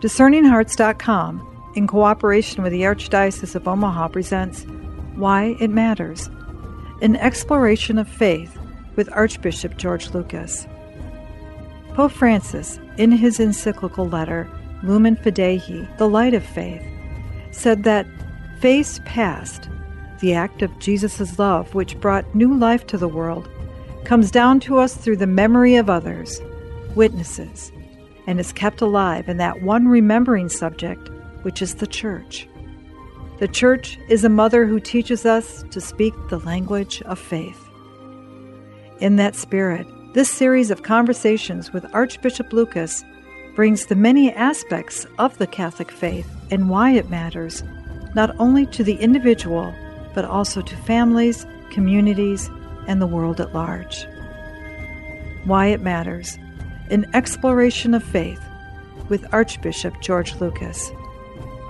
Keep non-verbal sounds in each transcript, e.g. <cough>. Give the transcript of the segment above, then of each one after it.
DiscerningHearts.com, in cooperation with the Archdiocese of Omaha, presents Why It Matters An Exploration of Faith with Archbishop George Lucas. Pope Francis, in his encyclical letter, Lumen Fidei, the Light of Faith, said that faith's past, the act of Jesus' love which brought new life to the world, comes down to us through the memory of others, witnesses, and is kept alive in that one remembering subject, which is the Church. The Church is a mother who teaches us to speak the language of faith. In that spirit, this series of conversations with Archbishop Lucas brings the many aspects of the Catholic faith and why it matters, not only to the individual, but also to families, communities, and the world at large. Why It Matters An Exploration of Faith with Archbishop George Lucas.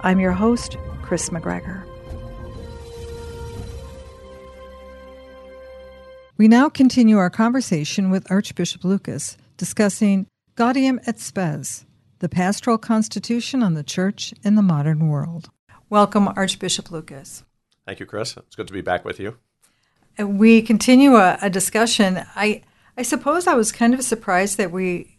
I'm your host, Kris McGregor. We now continue our conversation with Archbishop Lucas discussing Gaudium et Spes, the pastoral constitution on the church in the modern world. Welcome, Archbishop Lucas. Thank you, Kris. It's good to be back with you we continue a, a, discussion. I I suppose I was kind of surprised that we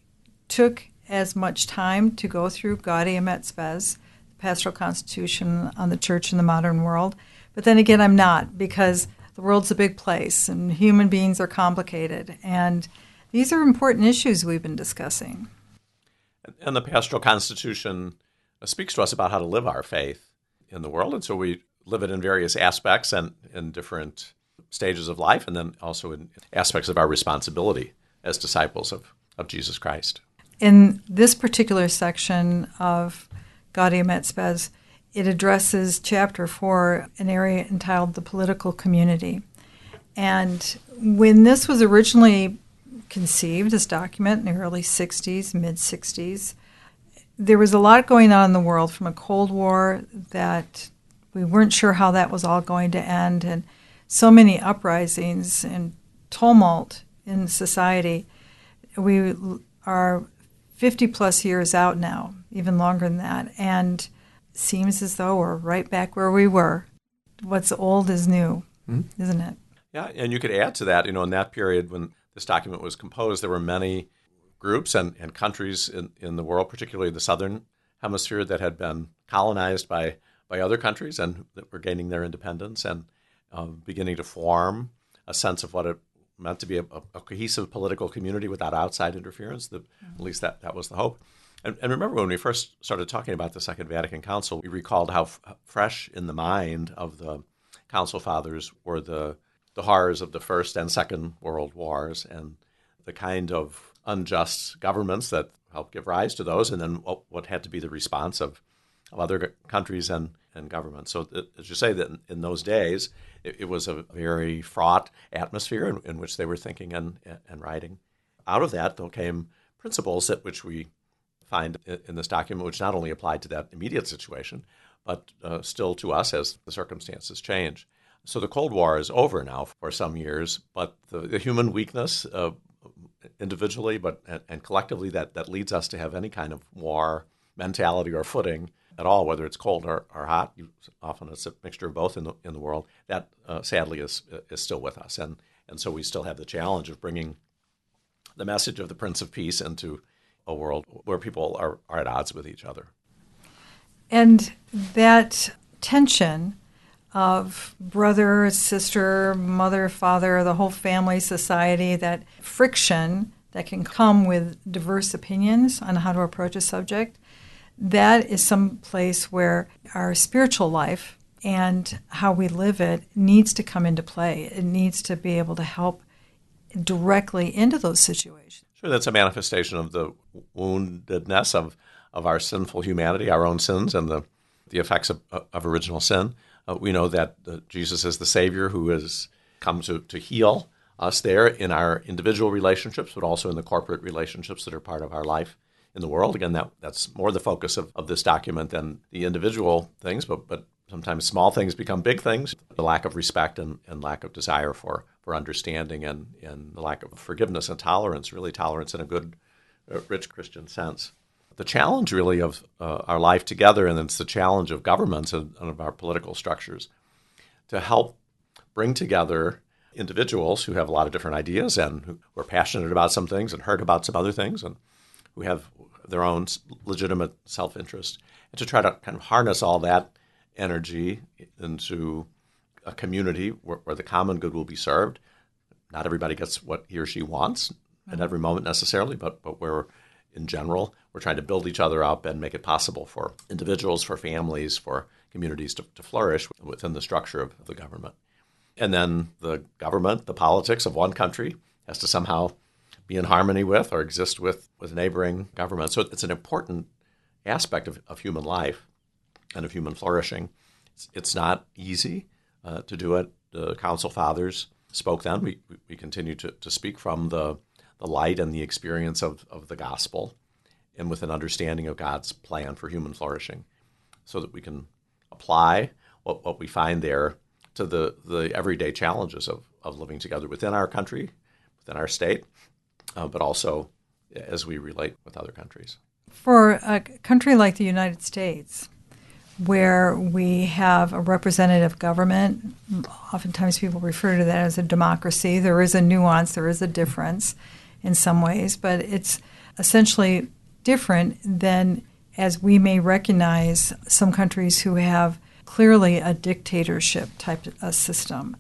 took as much time to go through Gaudium et Spes, the Pastoral Constitution on the Church in the Modern World. But then again, I'm not because the world's a big place and human beings are complicated, and these are important issues we've been discussing. And the Pastoral Constitution uh, speaks to us about how to live our faith in the world, and so we live it in various aspects and in different stages of life and then also in aspects of our responsibility as disciples of, of Jesus Christ. In this particular section of Gaudium et Spes, it addresses chapter four, an area entitled the political community. And when this was originally conceived, this document in the early 60s, mid 60s, there was a lot going on in the world from a Cold War that we weren't sure how that was all going to end. And so many uprisings and tumult in society. We are 50 plus years out now, even longer than that, and seems as though we're right back where we were. What's old is new, mm-hmm. isn't it? Yeah, and you could add to that, you know, in that period when this document was composed, there were many groups and, and countries in, in the world, particularly the southern hemisphere, that had been colonized by, by other countries and that were gaining their independence. And um, beginning to form a sense of what it meant to be a, a cohesive political community without outside interference. The, mm-hmm. At least that, that was the hope. And, and, remember when we first started talking about the Second Vatican Council, we recalled how f- fresh in the mind of the Council Fathers were the, the horrors of the First and Second World Wars and the kind of unjust governments that helped give rise to those, and then what, what had to be the response of, of other countries and, and governments. So, as you say, that in, those days, it, it was a very fraught atmosphere in, in, which they were thinking and, and writing. Out of that, though, came principles that which we find in this document, which not only applied to that immediate situation, but uh, still to us as the circumstances change. So the Cold War is over now for some years, but the, the human weakness, uh, individually but and, collectively, that, that leads us to have any kind of war mentality or footing at all, whether it's cold or, or hot. Often it's a mixture of both in the in the world. That uh, sadly is is still with us, and and so we still have the challenge of bringing the message of the Prince of Peace into a world where people are, are at odds with each other. And that tension of brother, sister, mother, father, the whole family, society, that friction that can come with diverse opinions on how to approach a subject that is some place where our spiritual life and how we live it needs to come into play. It needs to be able to help directly into those situations. Sure, that's a manifestation of the woundedness of, of our sinful humanity, our own sins, and the, the effects of, of original sin. Uh, we know that uh, Jesus is the Savior who has come to, to heal us there in our individual relationships, but also in the corporate relationships that are part of our life in the world. Again, that that's more the focus of, of this document than the individual things, but but sometimes small things become big things. The lack of respect and, and lack of desire for, for understanding and, and the lack of forgiveness and tolerance, really tolerance in a good, uh, rich Christian sense. the challenge really of uh, our life together, and it's the challenge of governments and, and of our political structures to help bring together individuals who have a lot of different ideas and who are passionate about some things and hurt about some other things and who have their own legitimate self interest, and to try to kind of harness all that energy into a community where, where, the common good will be served. Not everybody gets what he or she wants mm-hmm. at every moment necessarily, but but where in general we're trying to build each other up and make it possible for individuals, for families, for communities to, to flourish within the structure of the government. And then the government, the politics of one country has to somehow be in harmony with or exist with, with neighboring governments. So it's an important aspect of, of human life and of human flourishing. It's, it's not easy uh, to do it. The Council Fathers spoke then. We, we continue to, to speak from the, the light and the experience of, of the gospel and with an understanding of God's plan for human flourishing so that we can apply what, what we find there to the, the everyday challenges of, of living together within our country, within our state, uh, but also as we relate with other countries. For a country like the United States, where we have a representative government, oftentimes people refer to that as a democracy. There is a nuance, there is a difference in some ways, but it's essentially different than as we may recognize some countries who have clearly a dictatorship type of system.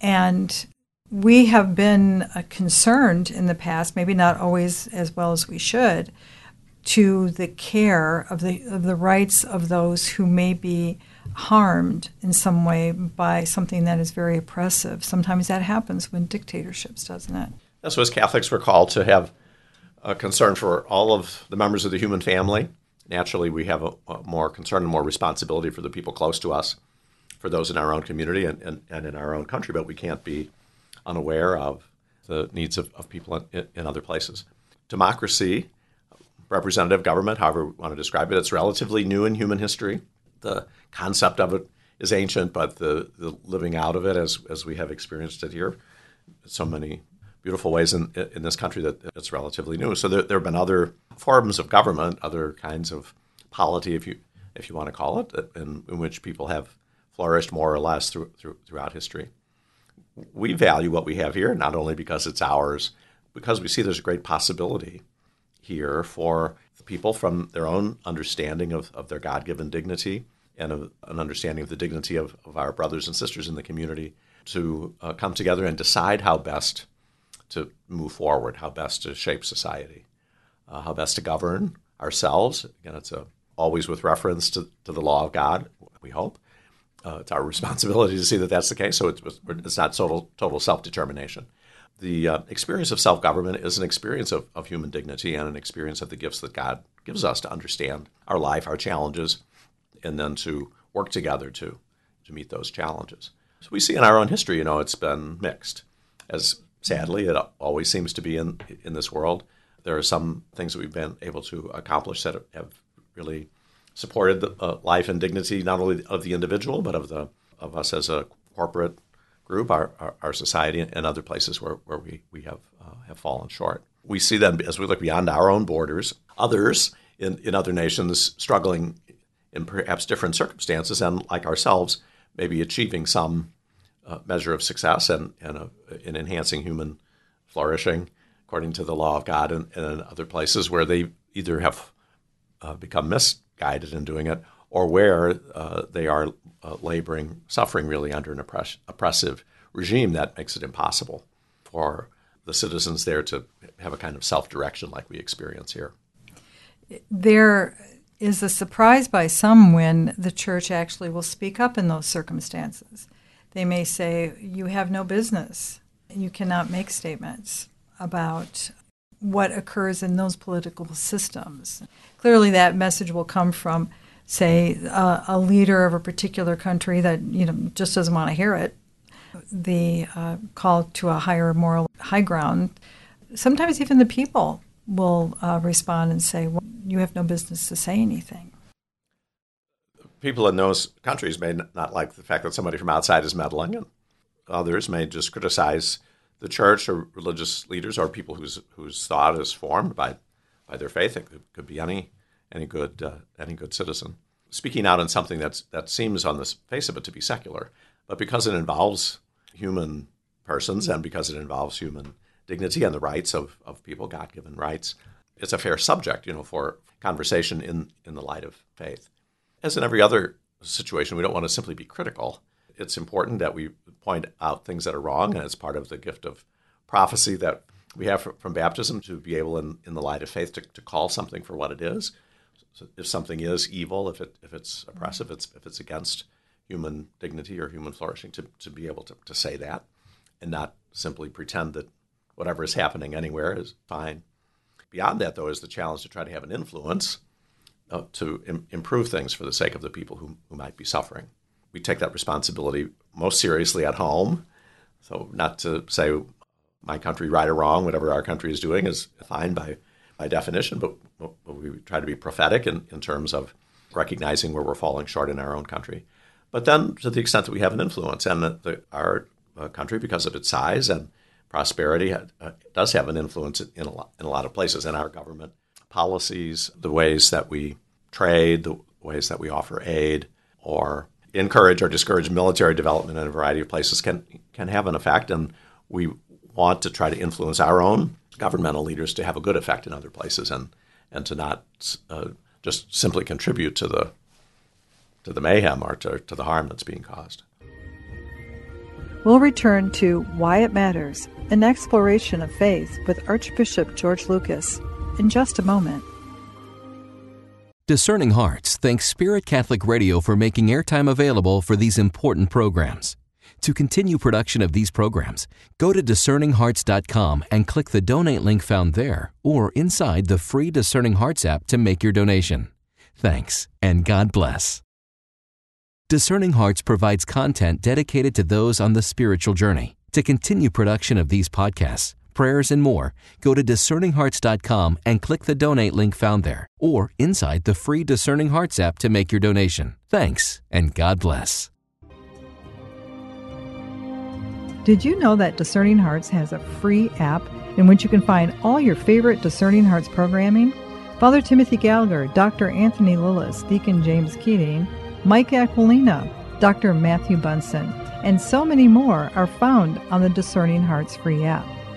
And we have been uh, concerned in the past, maybe not always as well as we should, to the care of the of the rights of those who may be harmed in some way by something that is very oppressive. Sometimes that happens when dictatorships, doesn't it? That's what Catholics we're called to have a concern for all of the members of the human family. Naturally, we have a, a more concern and more responsibility for the people close to us, for those in our own community and, and, and in our own country, but we can't be unaware of the needs of, of people in, in other places. Democracy, representative government, however we want to describe it, it's relatively new in human history. The concept of it is ancient, but the, the living out of it, as, as we have experienced it here, so many beautiful ways in, in this country that it's relatively new. So there, there have been other forms of government, other kinds of polity, if you if you want to call it, in, in which people have flourished more or less through, through, throughout history. We value what we have here not only because it's ours, because we see there's a great possibility here for the people from their own understanding of, of their God given dignity and of an understanding of the dignity of, of our brothers and sisters in the community to uh, come together and decide how best to move forward, how best to shape society, uh, how best to govern ourselves. Again, it's a, always with reference to, to the law of God, we hope. Uh, it's our <laughs> responsibility to see that that's the case, so it's, it's not total, total self determination. The uh, experience of self government is an experience of, of human dignity and an experience of the gifts that God gives us to understand our life, our challenges, and then to work together to, to meet those challenges. So we see in our own history, you know, it's been mixed. As Sadly, it always seems to be in in this world. There are some things that we've been able to accomplish that have really supported the uh, life and dignity not only of the individual but of the of us as a corporate group, our, our, our society, and other places where, where we, we have uh, have fallen short. We see them as we look beyond our own borders, others in, in other nations struggling in perhaps different circumstances and like ourselves, maybe achieving some uh, measure of success and, and uh, in enhancing human flourishing according to the law of God and, and in other places where they either have uh, become misguided in doing it or where uh, they are uh, laboring, suffering really under an oppress- oppressive regime that makes it impossible for the citizens there to have a kind of self direction like we experience here. There is a surprise by some when the church actually will speak up in those circumstances they may say, You have no business. You cannot make statements about what occurs in those political systems. Clearly, that message will come from, say, a leader of a particular country that you know just doesn't want to hear it. The uh, call to a higher moral high ground. Sometimes even the people will uh, respond and say, well, "You have no business to say anything." people in those countries may not like the fact that somebody from outside is meddling, and others may just criticize the church or religious leaders or people whose whose thought is formed by by their faith. It could, could be any any good uh, any good citizen. Speaking out on something that's that seems on the face of it to be secular, but because it involves human persons and because it involves human dignity and the rights of, of people, God given rights, it's a fair subject, you know, for conversation in, in the light of faith. As in every other situation, we don't want to simply be critical. It's important that we point out things that are wrong, and it's part of the gift of prophecy that we have from baptism to be able, in, in the light of faith, to, to call something for what it is. So if something is evil, if it if it's oppressive, it's, if it's against human dignity or human flourishing, to, to be able to, to say that and not simply pretend that whatever is happening anywhere is fine. Beyond that, though, is the challenge to try to have an influence uh, to Im- improve things for the sake of the people who, who might be suffering. We take that responsibility most seriously at home. So, not to say my country right or wrong, whatever our country is doing is fine by, by definition, but, but we try to be prophetic in, in terms of recognizing where we're falling short in our own country. But then, to the extent that we have an influence, and the, our uh, country, because of its size and prosperity, uh, does have an influence in a, lot, in a lot of places in our government policies, the ways that we trade, the ways that we offer aid, or encourage or discourage military development in a variety of places can can have an effect. And we want to try to influence our own governmental leaders to have a good effect in other places and and to not uh, just simply contribute to the to the mayhem or to, to the harm that's being caused. We'll return to Why It Matters, an exploration of faith with Archbishop George Lucas in just a moment. Discerning Hearts thanks Spirit Catholic Radio for making airtime available for these important programs. To continue production of these programs, go to discerninghearts.com and click the donate link found there or inside the free Discerning Hearts app to make your donation. Thanks, and God bless. Discerning Hearts provides content dedicated to those on the spiritual journey. To continue production of these podcasts, prayers, and more, go to discerninghearts.com and click the donate link found there or inside the free Discerning Hearts app to make your donation. Thanks, and God bless. Did you know that Discerning Hearts has a free app in which you can find all your favorite Discerning Hearts programming? Father Timothy Gallagher, Dr. Anthony Lilles, Deacon James Keating, Mike Aquilina, Dr. Matthew Bunson, and so many more are found on the Discerning Hearts free app.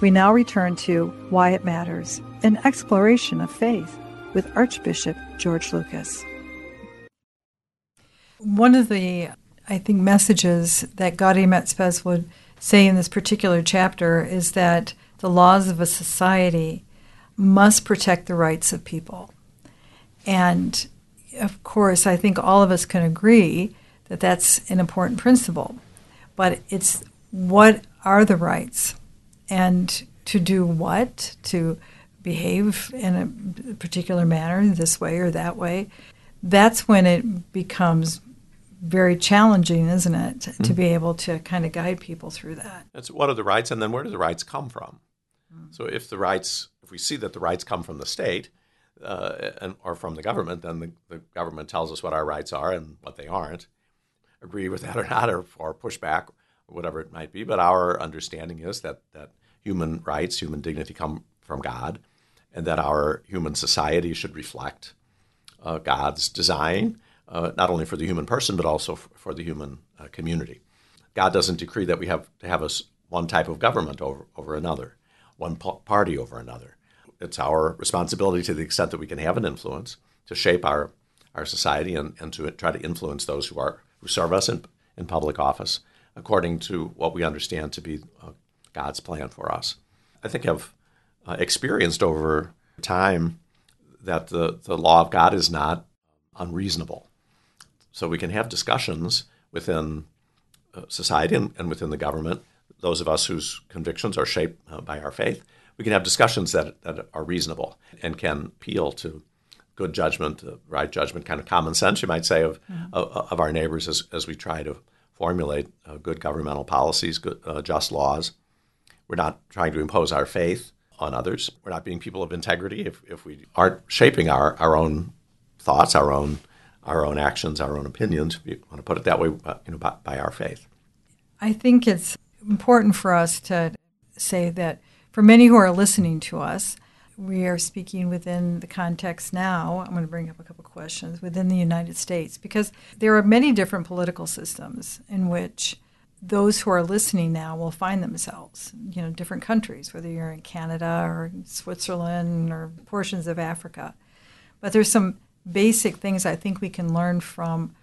We now return to Why It Matters, an exploration of faith with Archbishop George Lucas. One of the, I think, messages that Gaudium et Spes would say in this particular chapter is that the laws of a society must protect the rights of people. And of course, I think all of us can agree that that's an important principle. But it's what are the rights? And to do what? To behave in a particular manner, this way or that way. That's when it becomes very challenging, isn't it, mm-hmm. to be able to kind of guide people through that. That's what are the rights, and then where do the rights come from? Mm-hmm. So if the rights, if we see that the rights come from the state uh, and, or from the government, then the, the, government tells us what our rights are and what they aren't. Agree with that or not, or, or push back, whatever it might be. But our understanding is that that human rights, human dignity come from God, and that our human society should reflect uh, God's design uh, not only for the human person, but also for the human uh, community. God doesn't decree that we have to have one type of government over, over another, one party over another. It's our responsibility to the extent that we can have an influence to shape our, our society and, and to try to influence those who are who serve us in, in public office according to what we understand to be uh, God's plan for us. I think I've uh, experienced over time that the, the law of God is not unreasonable. So we can have discussions within uh, society and, and, within the government those of us whose convictions are shaped uh, by our faith, we can have discussions that, that are reasonable and can appeal to good judgment, uh, right judgment, kind of common sense, you might say, of, mm-hmm. of, of, our neighbors as, as we try to formulate uh, good governmental policies, good, uh, just laws. We're not trying to impose our faith on others. We're not being people of integrity if, if we aren't shaping our, our own thoughts, our own our own actions, our own opinions, if you want to put it that way, uh, you know, by, by our faith. I think it's important for us to say that for many who are listening to us, we are speaking within the context now. I'm going to bring up a couple questions within the United States because there are many different political systems in which those who are listening now will find themselves, you know, different countries, whether you're in Canada or Switzerland or portions of Africa. But there's some basic things I think we can learn from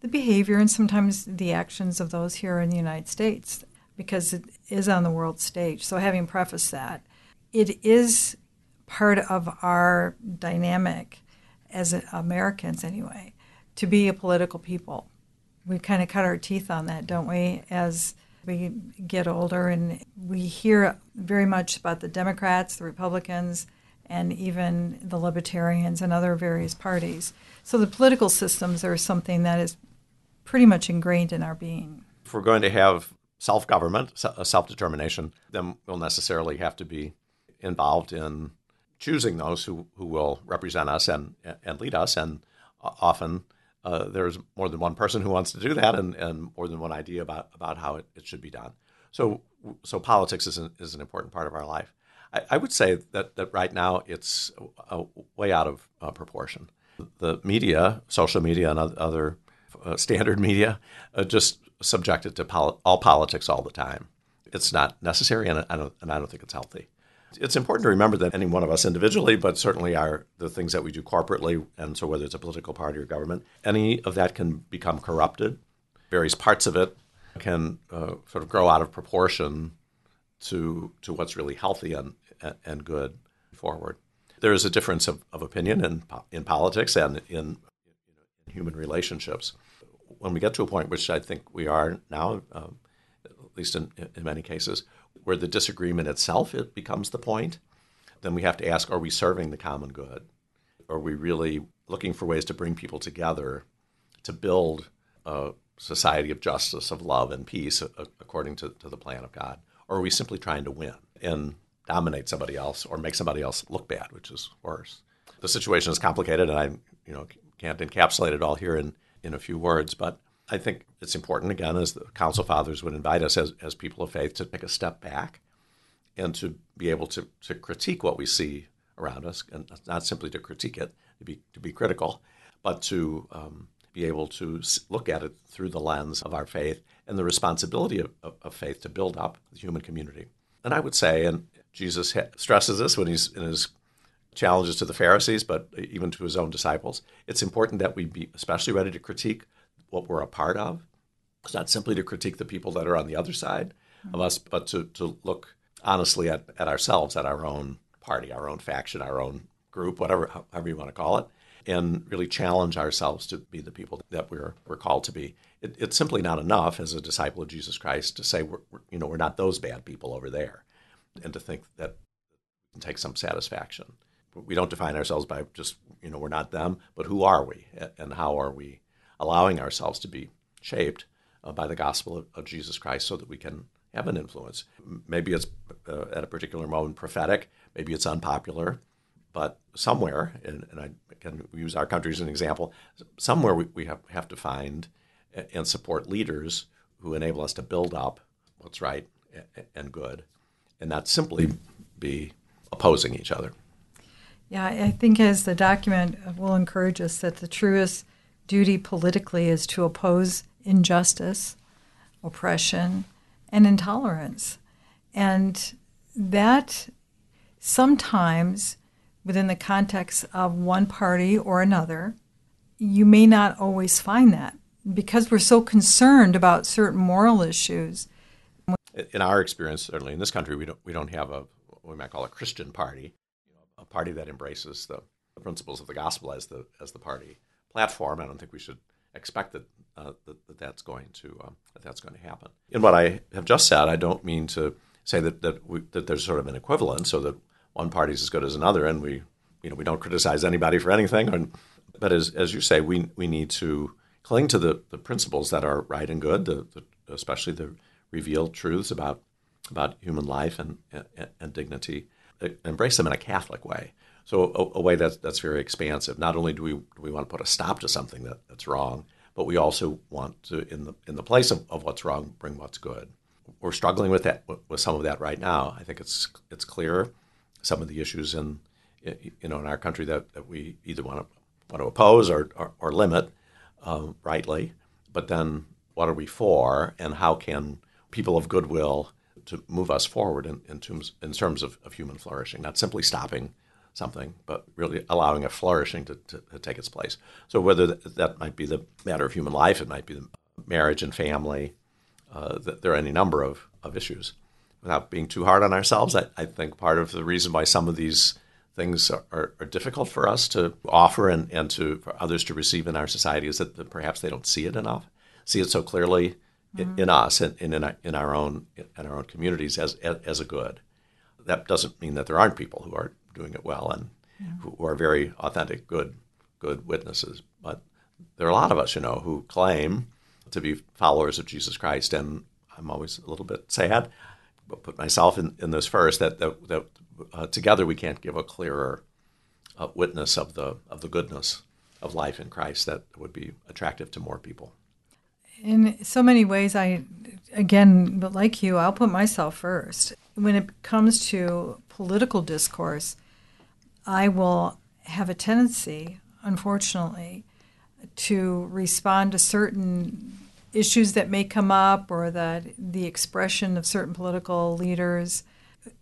the behavior and sometimes the actions of those here in the United States because it is on the world stage. So, having prefaced that, it is part of our dynamic as Americans, anyway, to be a political people. We kind of cut our teeth on that, don't we, as we get older and we hear very much about the Democrats, the Republicans, and even the libertarians and other various parties. So the political systems are something that is pretty much ingrained in our being. If we're going to have self government, self determination, then we'll necessarily have to be involved in choosing those who, who will represent us and, and lead us. And often uh, there's more than one person who wants to do that and, and more than one idea about, about how it, it should be done. So, so politics is an, is an important part of our life. I, I would say that, that right now it's uh, way out of uh, proportion. The media, social media, and other uh, standard media uh, just subjected to pol- all politics all the time. It's not necessary, and I, don't, and I don't think it's healthy. It's important to remember that any one of us individually, but certainly our the things that we do corporately, and so whether it's a political party or government, any of that can become corrupted. Various parts of it can uh, sort of grow out of proportion to to what's really healthy and and good forward. There is a difference of, of opinion in in politics and in, in human relationships. When we get to a point, which I think we are now, um, at least in, in many cases, where the disagreement itself it becomes the point, then we have to ask: Are we serving the common good? Are we really looking for ways to bring people together to build a society of justice, of love, and peace uh, according to, to the plan of God? or are we simply trying to win and dominate somebody else or make somebody else look bad, which is worse? The situation is complicated, and I, you know, can't encapsulate it all here in, in a few words, but I think it's important, again, as the Council Fathers would invite us as, as people of faith to take a step back and to be able to, to critique what we see around us, and not simply to critique it, to be, to be critical, but to um, be able to look at it through the lens of our faith and the responsibility of, of, of faith to build up the human community. And I would say, and Jesus stresses this when he's in his challenges to the Pharisees, but even to his own disciples, it's important that we be especially ready to critique what we're a part of. It's not simply to critique the people that are on the other side of us, but to, to look honestly at, at ourselves, at our own party, our own faction, our own group, whatever, however you want to call it, and really challenge ourselves to be the people that we're, we're called to be. It, it's simply not enough as a disciple of Jesus Christ to say we're, we're, you know we're not those bad people over there, and to think that we can take some satisfaction. We don't define ourselves by just you know we're not them, but who are we, and how are we allowing ourselves to be shaped uh, by the gospel of, of, Jesus Christ, so that we can have an influence. Maybe it's uh, at a particular moment prophetic, maybe it's unpopular, but somewhere, and, and I can use our country as an example, somewhere we, we have, have to find and support leaders who enable us to build up what's right and good, and not simply be opposing each other. Yeah, I think as the document will encourage us that the truest duty politically is to oppose injustice, oppression, and intolerance. And that sometimes within the context of one party or another, you may not always find that because we're so concerned about certain moral issues. In our experience, certainly in this country, we don't we don't have a what we might call a Christian party, a party that embraces the, the principles of the gospel as the as the party platform. I don't think we should expect that, uh, that, that, that's going to um, that that's going to happen. In what I have just said, I don't mean to say that that, we, that there's sort of an equivalent, so that one party is as good as another, and we you know we don't criticize anybody for anything. And, but as as you say, we we need to cling to the, the principles that are right and good, the, the, especially the revealed truths about about human life and, and, and dignity. Embrace them in a Catholic way. So a, a, way that's that's very expansive. Not only do we do we want to put a stop to something that, that's wrong, but we also want to, in the in the place of, of what's wrong, bring what's good. We're struggling with that with some of that right now. I think it's it's clear some of the issues in you know in our country that, that we either want to want to oppose or or, or limit um, rightly, but then what are we for, and how can people of goodwill to move us forward in, in terms in terms of, of human flourishing, not simply stopping something, but really allowing a flourishing to, to, to take its place. So whether that, that, might be the matter of human life, it might be the marriage and family, uh, there are any number of, of issues. Without being too hard on ourselves, I, I think part of the reason why some of these things are, are, are, difficult for us to offer and, and to for others to receive in our society is that, that perhaps they don't see it enough, see it so clearly mm-hmm. in, in, us and, in, our, in our own in our own communities as, as, as a good. That doesn't mean that there aren't people who are doing it well and yeah. who are very authentic, good, good witnesses. But there are a lot of us, you know, who claim to be followers of Jesus Christ, and I'm always a little bit sad, but put myself in, in this first that that, that uh, together we can't give a clearer uh, witness of the of the goodness of life in Christ that would be attractive to more people. In so many ways, I again, but like you, I'll put myself first. When it comes to political discourse, I will have a tendency, unfortunately, to respond to certain issues that may come up or that the expression of certain political leaders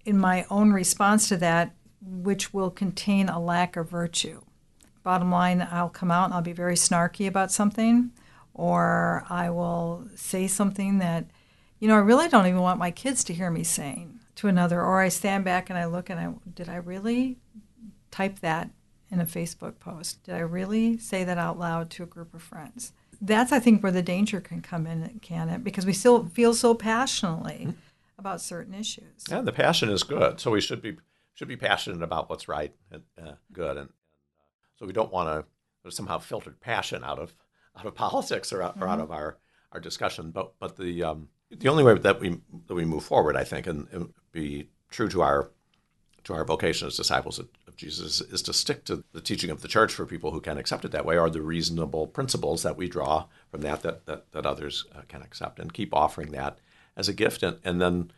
in my own response to that, which will contain a lack of virtue. Bottom line, I'll come out and I'll be very snarky about something, or I will say something that, you know, I really don't even want my kids to hear me saying to another, or I stand back and I look and I, did I really type that in a Facebook post? Did I really say that out loud to a group of friends? That's, I think, where the danger can come in, can it? Because we still feel so passionately. Mm-hmm about certain issues. Yeah, the passion is good. So we should be should be passionate about what's right and uh, good, and, uh, so we don't want to somehow filter passion out of out of <laughs> politics or, mm-hmm. or out mm-hmm. of our, our discussion. But but the um, the only way that we that we move forward, I think, and, and be true to our to our vocation as disciples of, Jesus is to stick to the teaching of the church for people who can accept it that way, or the reasonable principles that we draw from that that that, that others uh, can accept, and keep offering that as a gift, and, and then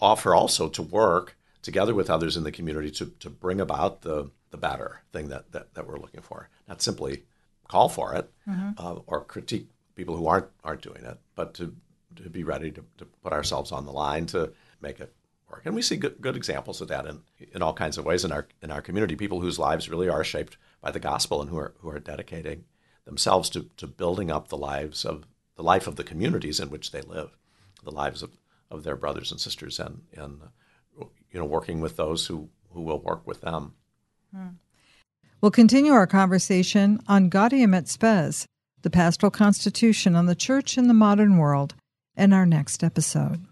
offer also to work together with others in the community to, to bring about the, the better thing that, that, that we're looking for. Not simply call for it mm-hmm. uh, or critique people who aren't aren't doing it, but to, to be ready to, to put ourselves on the line to make it work. And we see good, good examples of that in, in all kinds of ways in our in our community. People whose lives really are shaped by the gospel and who are who are dedicating themselves to, to building up the lives of the life of the communities in which they live the lives of, of their brothers and sisters and, and you know, working with those who, who will work with them. Hmm. We'll continue our conversation on Gaudium et Spes, the pastoral constitution on the church in the modern world, in our next episode.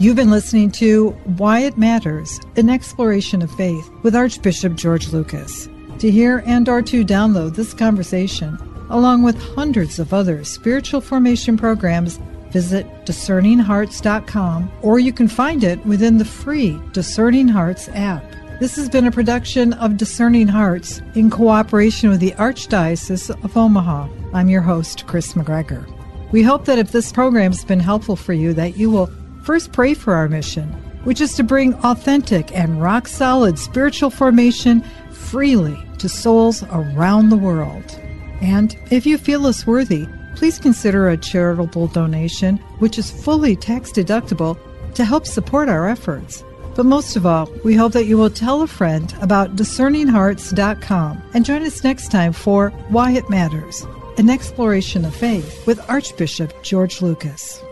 You've been listening to Why It Matters, an exploration of faith with Archbishop George Lucas. To hear and or to download this conversation, along with hundreds of other spiritual formation programs, visit discerninghearts.com or you can find it within the free Discerning Hearts app. This has been a production of Discerning Hearts in cooperation with the Archdiocese of Omaha. I'm your host, Kris McGregor. We hope that if this program has been helpful for you, that you will first pray for our mission, which is to bring authentic and rock solid spiritual formation freely to souls around the world. And if you feel us worthy, please consider a charitable donation, which is fully tax deductible, to help support our efforts. But most of all, we hope that you will tell a friend about discerninghearts.com and join us next time for Why It Matters, an exploration of faith with Archbishop George Lucas.